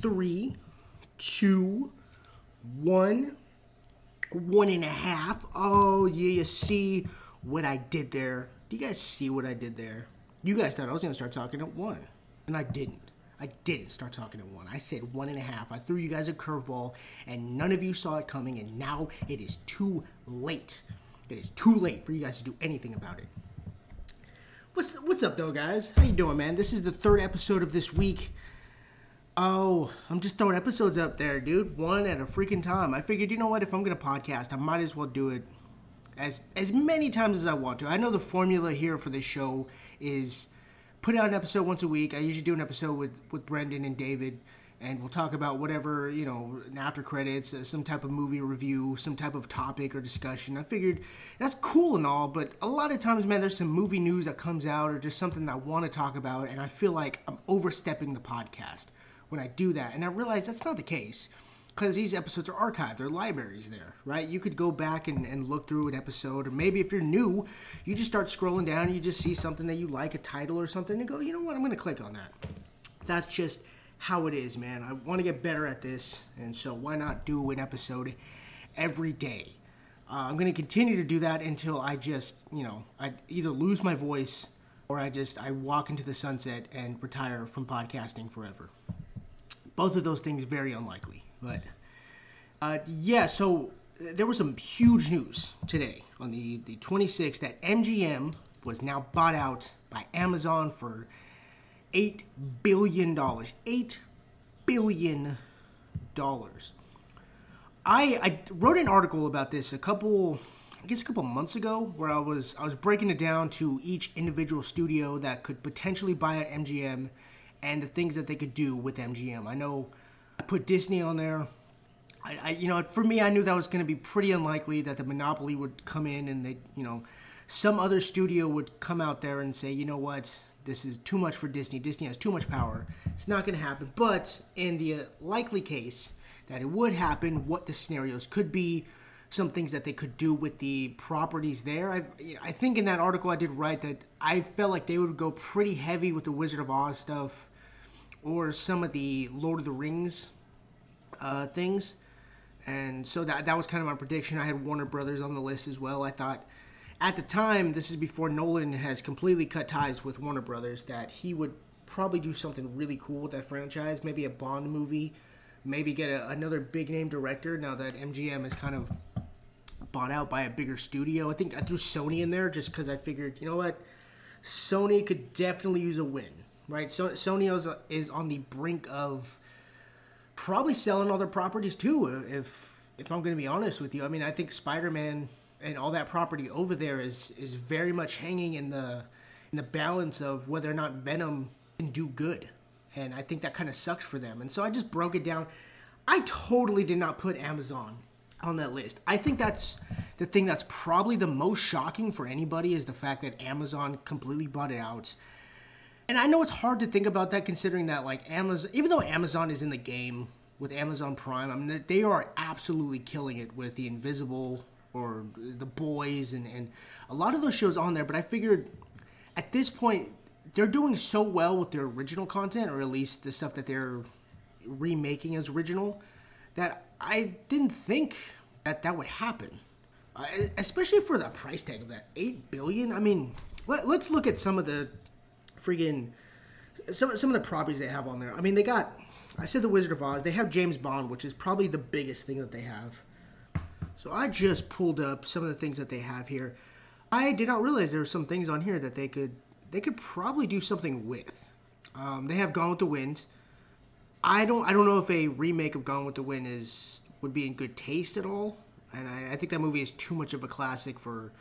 three, two, one, one and a half. Oh, yeah, you see what I did there? Do you guys see what I did there? You guys thought I was going to start talking at one, and I didn't. I didn't start talking at one. I said one and a half. I threw you guys a curveball, and none of you saw it coming, and now it is too late. It is too late for you guys to do anything about it. What's what's up, though, guys? How you doing, man? This is the third episode of this week. Oh, I'm just throwing episodes up there, dude. One at a freaking time. I figured, you know what? If I'm gonna podcast, I might as well do it as as many times as I want to. I know the formula here for this show is put out an episode once a week. I usually do an episode with with Brendan and David, and we'll talk about whatever you know, after credits, uh, some type of movie review, some type of topic or discussion. I figured that's cool and all, but a lot of times, man, there's some movie news that comes out or just something that I want to talk about, and I feel like I'm overstepping the podcast when I do that, and I realize that's not the case because these episodes are archived, they're libraries there, right? You could go back and, and look through an episode, or maybe if you're new, you just start scrolling down and you just see something that you like, a title or something, and go, you know what, I'm going to click on that. That's just how it is, man. I want to get better at this, and so why not do an episode every day? Uh, I'm going to continue to do that until I just, you know, I either lose my voice or I just I walk into the sunset and retire from podcasting forever. Both of those things very unlikely. But uh, yeah, so there was some huge news today on the, the 26th that MGM was now bought out by Amazon for $8 billion. $8 billion. I, I wrote an article about this a couple I guess a couple months ago where I was I was breaking it down to each individual studio that could potentially buy out MGM and the things that they could do with MGM. I know I put Disney on there. I, I you know, for me, I knew that was going to be pretty unlikely that the monopoly would come in and they, you know, some other studio would come out there and say, you know what, this is too much for Disney. Disney has too much power. It's not going to happen. But in the uh, likely case that it would happen, what the scenarios could be, some things that they could do with the properties there. I, I think in that article I did write that I felt like they would go pretty heavy with the Wizard of Oz stuff or some of the Lord of the Rings uh, things. And so that that was kind of my prediction. I had Warner Brothers on the list as well. I thought at the time, this is before Nolan has completely cut ties with Warner Brothers, that he would probably do something really cool with that franchise. Maybe a Bond movie, maybe get a, another big name director. Now that MGM is kind of bought out by a bigger studio, I think I threw Sony in there just because I figured, you know what, Sony could definitely use a win right? So Sony is, on the brink of probably selling all their properties too. If if I'm going to be honest with you, I mean, I think Spider-Man and all that property over there is is very much hanging in the in the balance of whether or not Venom can do good, and I think that kind of sucks for them. And so I just broke it down. I totally did not put Amazon on that list. I think that's the thing that's probably the most shocking for anybody is the fact that Amazon completely bought it out and I know it's hard to think about that considering that like Amazon, even though Amazon is in the game with Amazon Prime, I mean they are absolutely killing it with the Invisible or the Boys and and a lot of those shows on there. But I figured at this point they're doing so well with their original content, or at least the stuff that they're remaking as original, that I didn't think that that would happen. Uh, especially for the price tag of that eight billion. I mean, let, us look at some of the freaking some some of the properties they have on there. I mean, they got I said the Wizard of Oz. They have James Bond, which is probably the biggest thing that they have. So I just pulled up some of the things that they have here. I did not realize there were some things on here that they could they could probably do something with. Um, they have Gone with the Wind. I don't I don't know if a remake of Gone with the Wind is would be in good taste at all, and I, I think that movie is too much of a classic for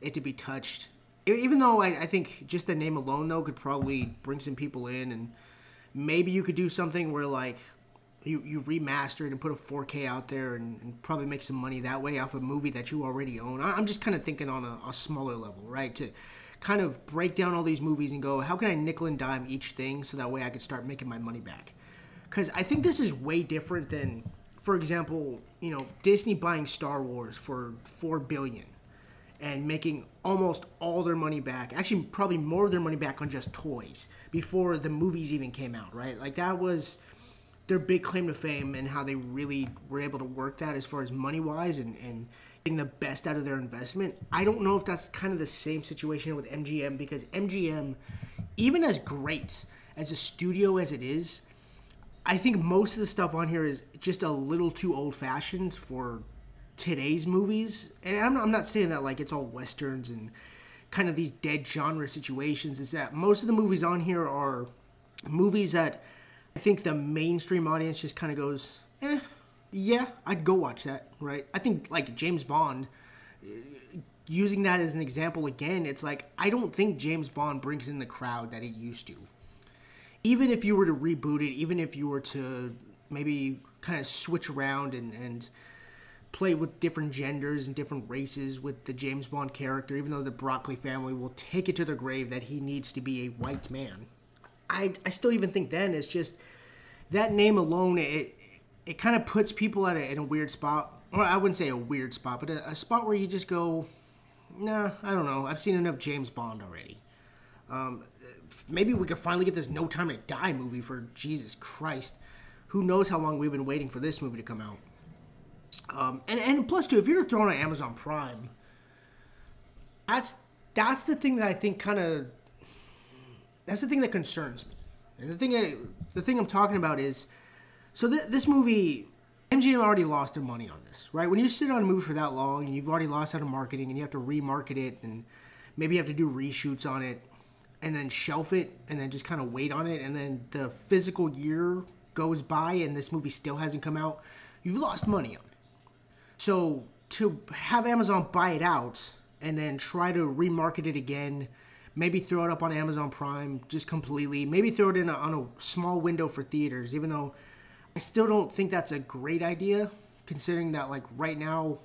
it to be touched even though I, I, think just the name alone though could probably bring some people in and maybe you could do something where like you, you remaster it and put a 4k out there and, and probably make some money that way off a movie that you already own. I, am just kind of thinking on a, a, smaller level right? To kind of break down all these movies and go how can i nickel and dime each thing so that way i could start making my money back? Because i think this is way different than for example you know disney buying star wars for 4 billion and making almost all their money back. Actually, probably more of their money back on just toys before the movies even came out, right? Like that was their big claim to fame and how they really were able to work that as far as money wise and, and getting the best out of their investment. I don't know if that's kind of the same situation with MGM because MGM, even as great as a studio as it is, I think most of the stuff on here is just a little too old fashioned for today's movies. And I'm, I'm not saying that like it's all westerns and kind of these dead genre situations. Is that most of the movies on here are movies that I think the mainstream audience just kind of goes, eh, yeah, I'd go watch that, right? I think like James Bond, using that as an example again, it's like I don't think James Bond brings in the crowd that he used to. Even if you were to reboot it, even if you were to maybe kind of switch around and, and play with different genders and different races with the James Bond character, even though the Broccoli family will take it to their grave that he needs to be a white man. I, I still even think then it's just that name alone it it kind of puts people at a, in a weird spot. Or I wouldn't say a weird spot but a, a, spot where you just go nah I don't know. I've seen enough James Bond already. Um, maybe we could finally get this No Time to Die movie for Jesus Christ. Who knows how long we've been waiting for this movie to come out um, and and plus two if you're throwing on Amazon Prime that's that's the thing that I think kind of that's the thing that concerns me. And the thing I, the thing I'm talking about is so th- this movie MGM already lost their money on this, right? When you sit on a movie for that long and you've already lost out on marketing and you have to remarket it and maybe you have to do reshoots on it and then shelf it and then just kind of wait on it and then the physical year goes by and this movie still hasn't come out, you've lost money on it. So to have Amazon buy it out and then try to remarket it again maybe throw it up on Amazon Prime just completely. Maybe throw it in a, on a small window for theaters, even though I still don't think that's a great idea, considering that like right now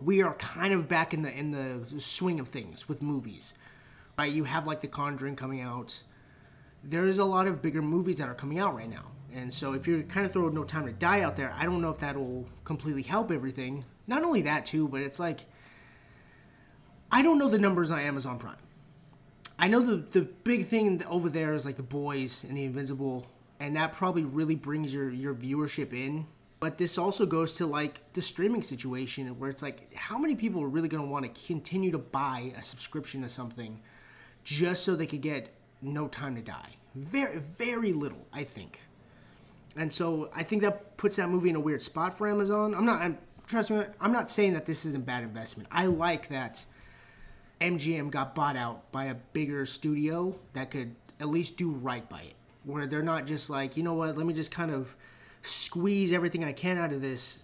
we are kind of back in the in the swing of things with movies. Right, you have like The Conjuring coming out. There's a lot of bigger movies that are coming out right now. And so if you're kind of throwing No Time to Die out there, I don't know if that'll completely help everything. Not only that too, but it's like I don't know the numbers on Amazon Prime. I know the the big thing over there is like the boys and the Invincible, and that probably really brings your your viewership in. But this also goes to like the streaming situation where it's like, how many people are really going to want to continue to buy a subscription to something just so they could get No Time to Die? Very, very little, I think. And so I think that puts that movie in a weird spot for Amazon. I'm not, I'm, trust me, I'm not saying that this isn't bad investment. I like that MGM got bought out by a bigger studio that could at least do right by it. Where they're not just like, you know what, let me just kind of squeeze everything I can out of this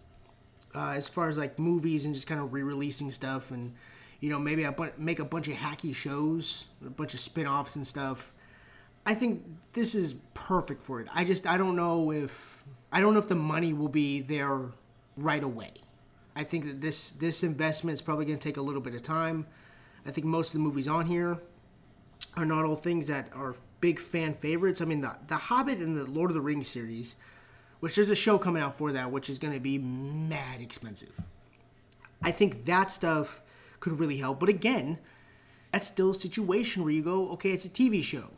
uh, as far as like movies and just kind of re releasing stuff. And, you know, maybe I make a bunch of hacky shows, a bunch of spin offs and stuff. I think this is perfect for it. I just, I don't know if, I don't know if the money will be there right away. I think that this, this investment is probably going to take a little bit of time. I think most of the movies on here are not all things that are big fan favorites. I mean, the, the Hobbit and the Lord of the Rings series, which there's a show coming out for that, which is going to be mad expensive. I think that stuff could really help. But again, that's still a situation where you go, okay, it's a TV show.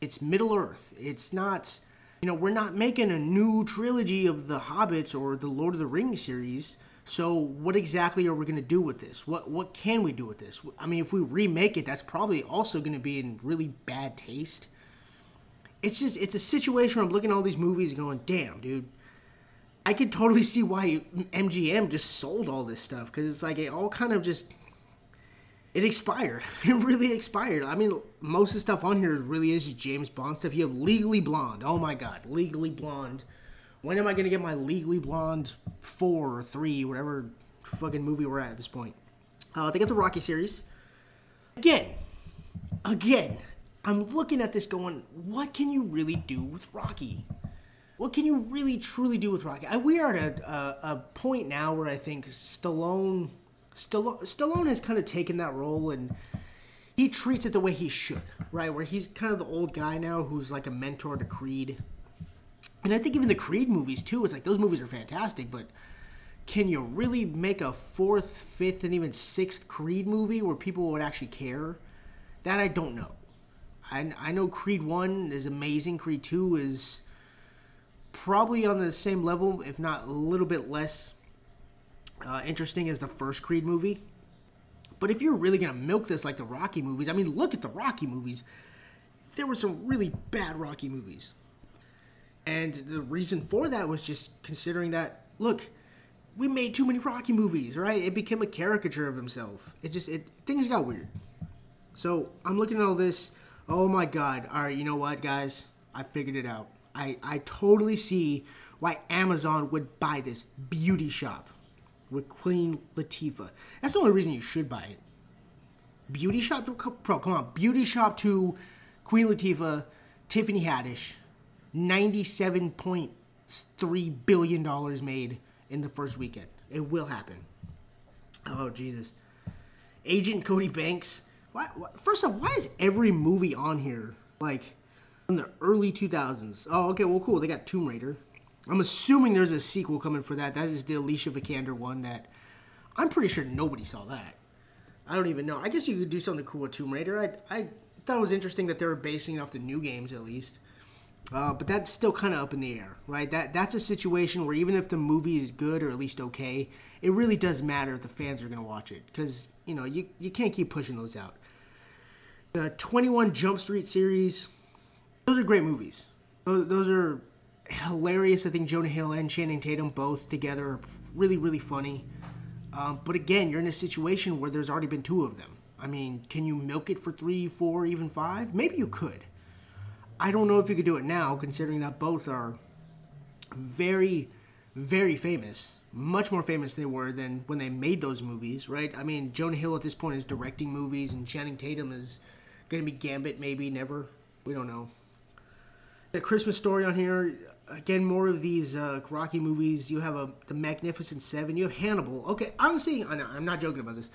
It's Middle Earth. It's not, you know, we're not making a new trilogy of the Hobbits or the Lord of the Rings series. So what exactly are we going to do with this? What what can we do with this? I mean, if we remake it, that's probably also going to be in really bad taste. It's just it's a situation where I'm looking at all these movies and going, "Damn, dude." I could totally see why MGM just sold all this stuff because it's like it all kind of just it expired. It really expired. I mean, most of the stuff on here really is just James Bond stuff. You have Legally Blonde. Oh my God, Legally Blonde when am I gonna get my Legally Blonde four or three, whatever fucking movie we're at at this point? Uh, they got the Rocky series. Again, again, I'm looking at this going, what can you really do with Rocky? What can you really truly do with Rocky? I, we are at a, a, a point now where I think Stallone, Stallone, Stallone has kind of taken that role and he treats it the way he should, right? Where he's kind of the old guy now who's like a mentor to Creed and I think even the Creed movies too. It's like those movies are fantastic, but can you really make a fourth, fifth, and even sixth Creed movie where people would actually care? That I don't know. I, I know Creed one is amazing. Creed two is probably on the same level, if not a little bit less uh, interesting as the first Creed movie. But if you're really gonna milk this like the Rocky movies, I mean, look at the Rocky movies. There were some really bad Rocky movies, and the reason for that was just considering that look, we made too many Rocky movies, right? It became a caricature of himself. It just it things got weird. So I'm looking at all this. Oh my God! All right, you know what, guys? I figured it out. I I totally see why Amazon would buy this beauty shop with Queen Latifah. That's the only reason you should buy it. Beauty shop, bro, come on. Beauty shop to Queen Latifah, Tiffany Haddish, ninety-seven point three billion dollars made in the first weekend. It will happen. Oh Jesus. Agent Cody Banks. Why, why, first off, why is every movie on here like in the early 2000s? Oh, okay, well, cool. They got Tomb Raider. I'm assuming there's a sequel coming for that. That is the Alicia Vikander one that I'm pretty sure nobody saw that. I don't even know. I guess you could do something cool with Tomb Raider. I, I thought it was interesting that they were basing it off the new games at least. Uh, but that's still kind of up in the air, right? That that's a situation where even if the movie is good or at least okay, it really does matter if the fans are going to watch it because you know you you can't keep pushing those out. The Twenty One Jump Street series, those are great movies. Those, those are hilarious. I think Jonah Hill and Channing Tatum both together are really really funny. Um, but again, you're in a situation where there's already been two of them. I mean, can you milk it for three, four, even five? Maybe you could. I don't know if you could do it now, considering that both are very, very famous. Much more famous they were than when they made those movies, right? I mean, Jonah Hill at this point is directing movies, and Channing Tatum is going to be Gambit, maybe, never. We don't know. The Christmas story on here, again, more of these uh, Rocky movies. You have a the Magnificent Seven. You have Hannibal. Okay, saying, I'm not joking about this.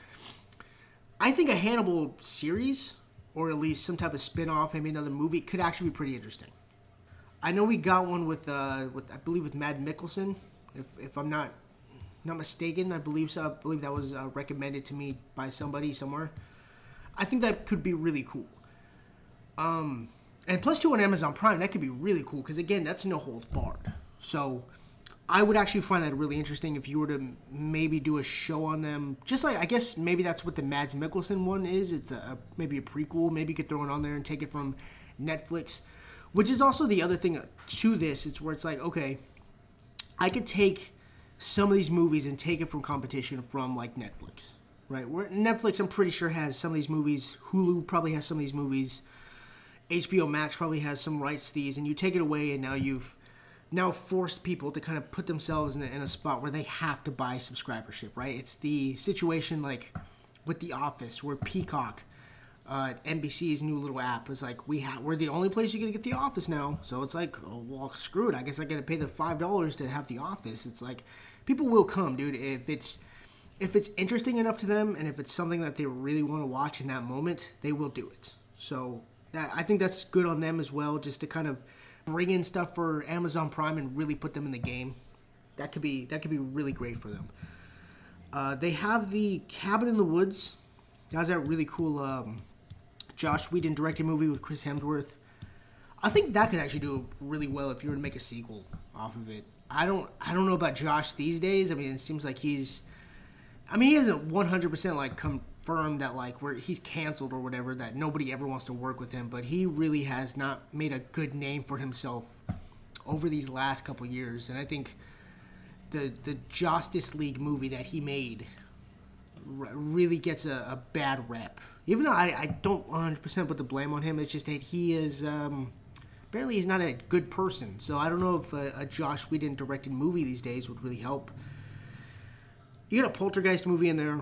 I think a Hannibal series or at least some type of spin-off, maybe another movie, could actually be pretty interesting. I know we got one with, uh, with I believe with Mads Mikkelsen, if, if I'm not not mistaken. I believe so. I believe that was uh, recommended to me by somebody somewhere. I think that could be really cool. Um, and plus two on Amazon Prime, that could be really cool because again, that's no holds barred. So I would actually find that really interesting if you were to maybe do a show on them. Just like I guess maybe that's what the Mads Mikkelsen one is. It's a, maybe a prequel. Maybe you could throw it on there and take it from Netflix, which is also the other thing to this. It's where it's like okay, I could take some of these movies and take it from competition from like Netflix, right? Where Netflix, I'm pretty sure has some of these movies. Hulu probably has some of these movies. HBO Max probably has some rights to these, and you take it away, and now you've now forced people to kind of put themselves in a, in a spot where they have to buy subscribership, right? It's the situation like with The Office, where Peacock, uh, NBC's new little app is like, we have we're the only place you're gonna get The Office now. So it's like, oh, well, screw it. I guess I got to pay the five dollars to have The Office. It's like, people will come, dude, if it's if it's interesting enough to them and if it's something that they really want to watch in that moment, they will do it. So that, I think that's good on them as well, just to kind of bring in stuff for Amazon Prime and really put them in the game. That could be that could be really great for them. Uh, they have the Cabin in the Woods. That was that really cool um, Josh Whedon directed movie with Chris Hemsworth. I think that could actually do really well if you were to make a sequel off of it. I don't I don't know about Josh these days. I mean, it seems like he's I mean, he hasn't 100% like come confirmed that like where he's canceled or whatever that nobody ever wants to work with him but he really has not made a good name for himself over these last couple years. And i think the the justice league movie that he made really gets a, a bad rep. Even though I, I don't 100% put the blame on him it's just that he is um, apparently he's not a good person. So i don't know if a, a josh whedon directed movie these days would really help. You got a poltergeist movie in there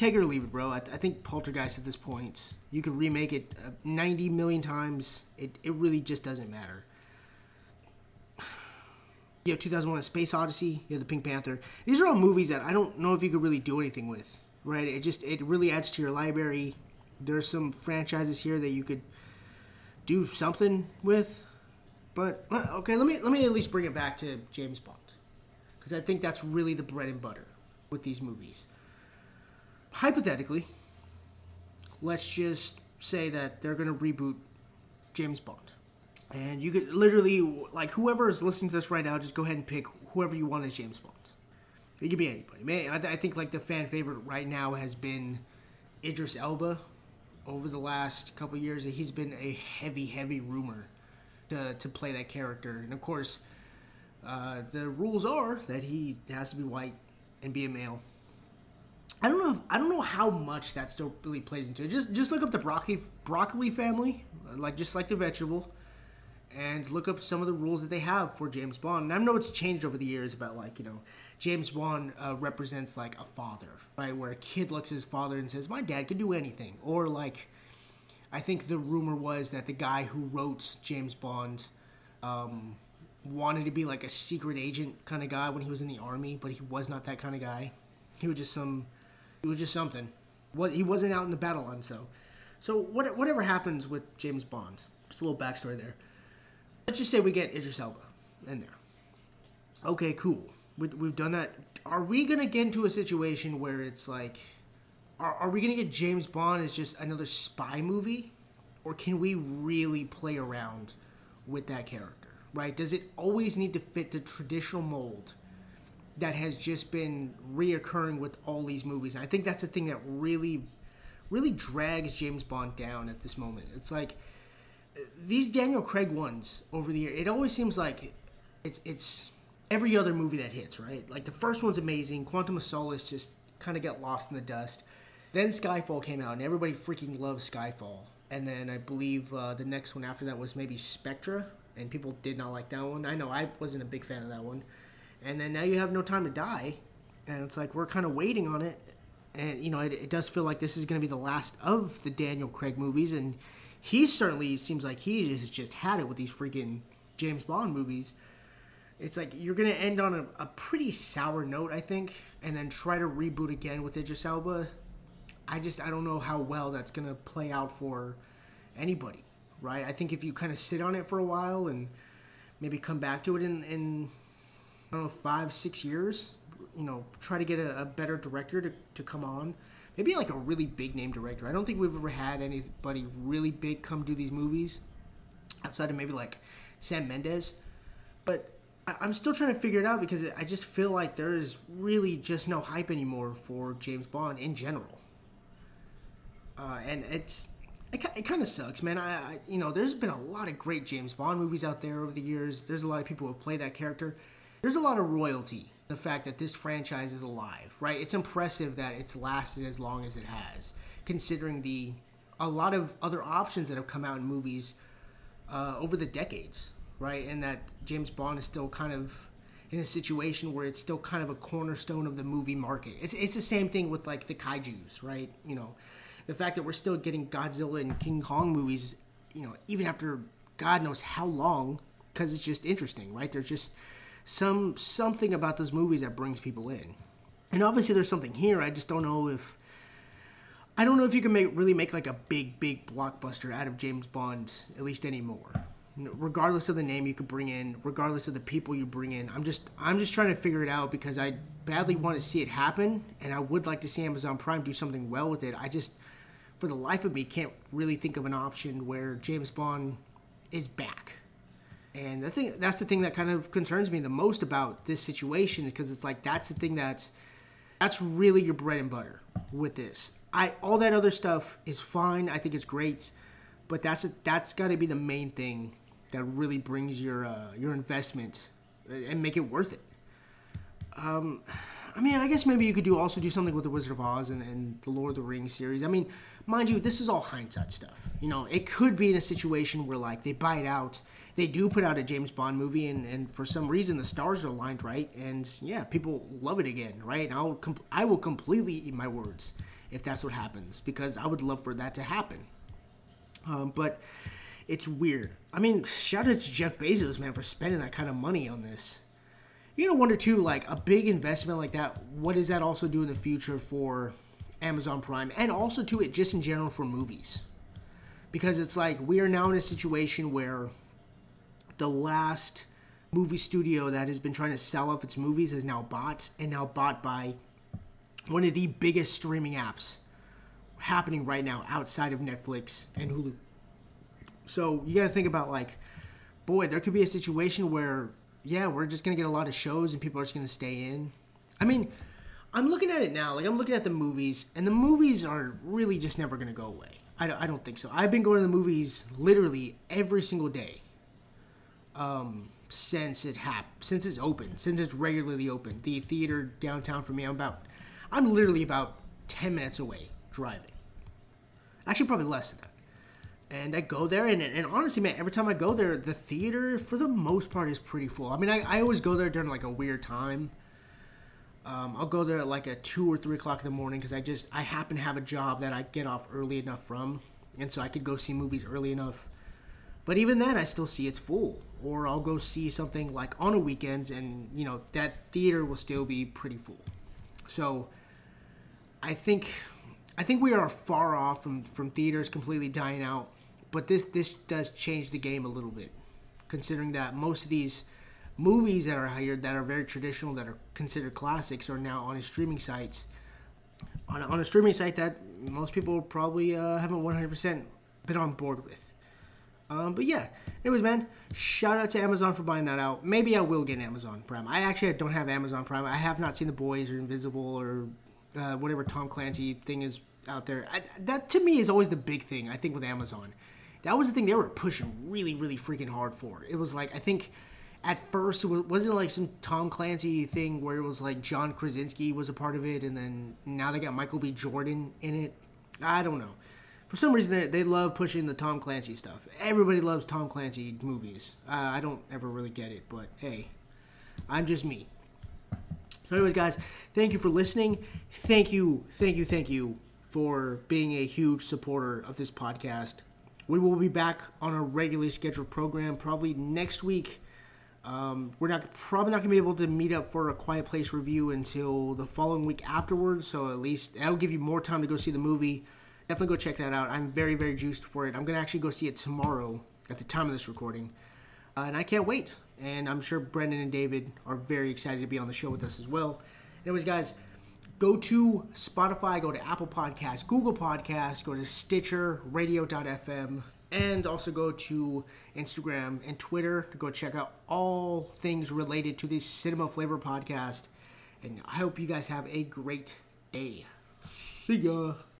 take it or leave it, bro. I, I think Poltergeist at this point, you can remake it uh, 90 million times. It, it really just doesn't matter. You have 2001 A Space Odyssey, you have The Pink Panther. These are all movies that I don't know if you could really do anything with, right? It just, it really adds to your library. There's some franchises here that you could do something with. But, uh, okay, let me, let me at least bring it back to James Bond. Because I think that's really the bread and butter with these movies hypothetically, let's just say that they're going to reboot James Bond. And you could literally, like, whoever is listening to this right now, just go ahead and pick whoever you want as James Bond. It could be anybody. Man, I, I think, like, the fan favorite right now has been Idris Elba over the last couple years. He's been a heavy, heavy rumor to, to play that character. And, of course, uh, the rules are that he has to be white and be a male. I don't know. If, I don't know how much that still really plays into it. Just just look up the broccoli broccoli family, like just like the vegetable, and look up some of the rules that they have for James Bond. And I know it's changed over the years about like you know James Bond uh, represents like a father, right? Where a kid looks at his father and says, "My dad could do anything," or like I think the rumor was that the guy who wrote James Bond. Um, wanted to be like a secret agent kind of guy when he was in the army, but he was not that kind of guy. He was just some it was just something. What he wasn't out in the battle line, so. So what, whatever happens with James Bond, just a little backstory there. Let's just say we get Idris Elba in there. Okay, cool. We, we've done that. Are we gonna get into a situation where it's like, are, are we gonna get James Bond as just another spy movie, or can we really play around with that character? Right? Does it always need to fit the traditional mold? That has just been reoccurring with all these movies. And I think that's the thing that really, really drags James Bond down at this moment. It's like these Daniel Craig ones over the year. It always seems like it's it's every other movie that hits right. Like the first one's amazing. Quantum of Solace just kind of got lost in the dust. Then Skyfall came out, and everybody freaking loves Skyfall. And then I believe uh, the next one after that was maybe Spectre, and people did not like that one. I know I wasn't a big fan of that one and then now you have no time to die, and it's like we're kind of waiting on it, and you know it, it does feel like this is going to be the last of the Daniel Craig movies, and he certainly seems like he has just had it with these freaking James Bond movies. It's like you're going to end on a, a pretty sour note, I think, and then try to reboot again with Idris Elba. I just I don't know how well that's going to play out for anybody, right? I think if you kind of sit on it for a while and maybe come back to it in, in I don't know, five, six years. You know, try to get a, a better director to, to come on. Maybe like a really big name director. I don't think we've ever had anybody really big come do these movies outside of maybe like Sam Mendes. But I'm still trying to figure it out because I just feel like there is really just no hype anymore for James Bond in general. Uh, and it's it, it kind of sucks, man. I, I, you know there's been a lot of great James Bond movies out there over the years. There's a lot of people who have played that character there's a lot of royalty the fact that this franchise is alive, right? It's impressive that it's lasted as long as it has, considering the a lot of other options that have come out in movies uh, over the decades, right? And that James Bond is still kind of in a situation where it's still kind of a cornerstone of the movie market. It's it's the same thing with like the kaiju's, right? You know, the fact that we're still getting Godzilla and King Kong movies, you know, even after God knows how long, because it's just interesting, right? They're just some something about those movies that brings people in. And obviously there's something here. I just don't know if I don't know if you can make really make like a big big blockbuster out of James Bond at least anymore. Regardless of the name you could bring in, regardless of the people you bring in, I'm just I'm just trying to figure it out because I badly want to see it happen and I would like to see Amazon Prime do something well with it. I just for the life of me can't really think of an option where James Bond is back and the thing that's the thing that kind of concerns me the most about this situation because it's like that's the thing that's that's really your bread and butter with this. I all that other stuff is fine. I think it's great, but that's a, that's got to be the main thing that really brings your uh, your investment and make it worth it. Um, I mean, I guess maybe you could do also do something with the Wizard of Oz and, and the Lord of the Rings series. I mean, mind you, this is all hindsight stuff. You know, it could be in a situation where like they buy it out they do put out a James Bond movie, and, and for some reason the stars are aligned right, and yeah, people love it again, right? And I'll com- I will completely eat my words if that's what happens because I would love for that to happen. Um, but it's weird. I mean, shout out to Jeff Bezos, man, for spending that kind of money on this. You know, wonder too, like a big investment like that. What does that also do in the future for Amazon Prime, and also to it just in general for movies? Because it's like we are now in a situation where the last movie studio that has been trying to sell off its movies is now bought and now bought by one of the biggest streaming apps happening right now outside of Netflix and Hulu. So you got to think about like boy, there could be a situation where, yeah, we're just gonna get a lot of shows and people are just gonna stay in. I mean, I'm looking at it now. Like I'm looking at the movies, and the movies are really just never gonna go away. I don't, I don't think so. I've been going to the movies literally every single day. Um, since it happened, since it's open, since it's regularly open. The theater downtown for me, I'm about, I'm literally about ten minutes away driving. Actually, probably less than that. And I go there, and, and honestly, man, every time I go there, the theater, for the most part, is pretty full. I mean, I, I always go there during like a weird time. Um, I'll go there at like a two or three o'clock in the morning because I just I happen to have a job that I get off early enough from, and so I could go see movies early enough. But even then, I still see it's full. Or I'll go see something like on a weekend, and you know that theater will still be pretty full. So I think I think we are far off from from theaters completely dying out but this this does change the game a little bit, considering that most of these movies that are hired that are very traditional that are considered classics are now on a streaming sites on on a streaming site that most people probably uh, haven't 100% been on board with. Um, but yeah, anyways, man, shout out to Amazon for buying that out. Maybe I will get an Amazon Prime. I actually don't have Amazon Prime. I have not seen The Boys or Invisible or uh, whatever Tom Clancy thing is out there. I, that to me is always the big thing. I think with Amazon that was the thing they were pushing really, really freaking hard for. It was like I think at first it wasn't like some Tom Clancy thing where it was like John Krasinski was a part of it, and then now they got Michael B. Jordan in it. I don't know. For some reason, they, they love pushing the Tom Clancy stuff. Everybody loves Tom Clancy movies. Uh, I don't ever really get it, but hey, I'm just me. So, anyways, guys, thank you for listening. Thank you, thank you, thank you for being a huge supporter of this podcast. We will be back on a regularly scheduled program probably next week. Um, we're not probably not gonna be able to meet up for a Quiet Place review until the following week afterwards. So at least that'll give you more time to go see the movie. Definitely go check that out. I'm very very juiced for it. I'm gonna actually go see it tomorrow at the time of this recording, uh, and I can't wait. And I'm sure Brendan and David are very excited to be on the show with us as well. Anyways, guys go to Spotify, go to Apple Podcasts, Google Podcasts, go to Stitcher, radio.fm, and also go to Instagram and Twitter to go check out all things related to the Cinema Flavor podcast. And I hope you guys have a great day. See ya.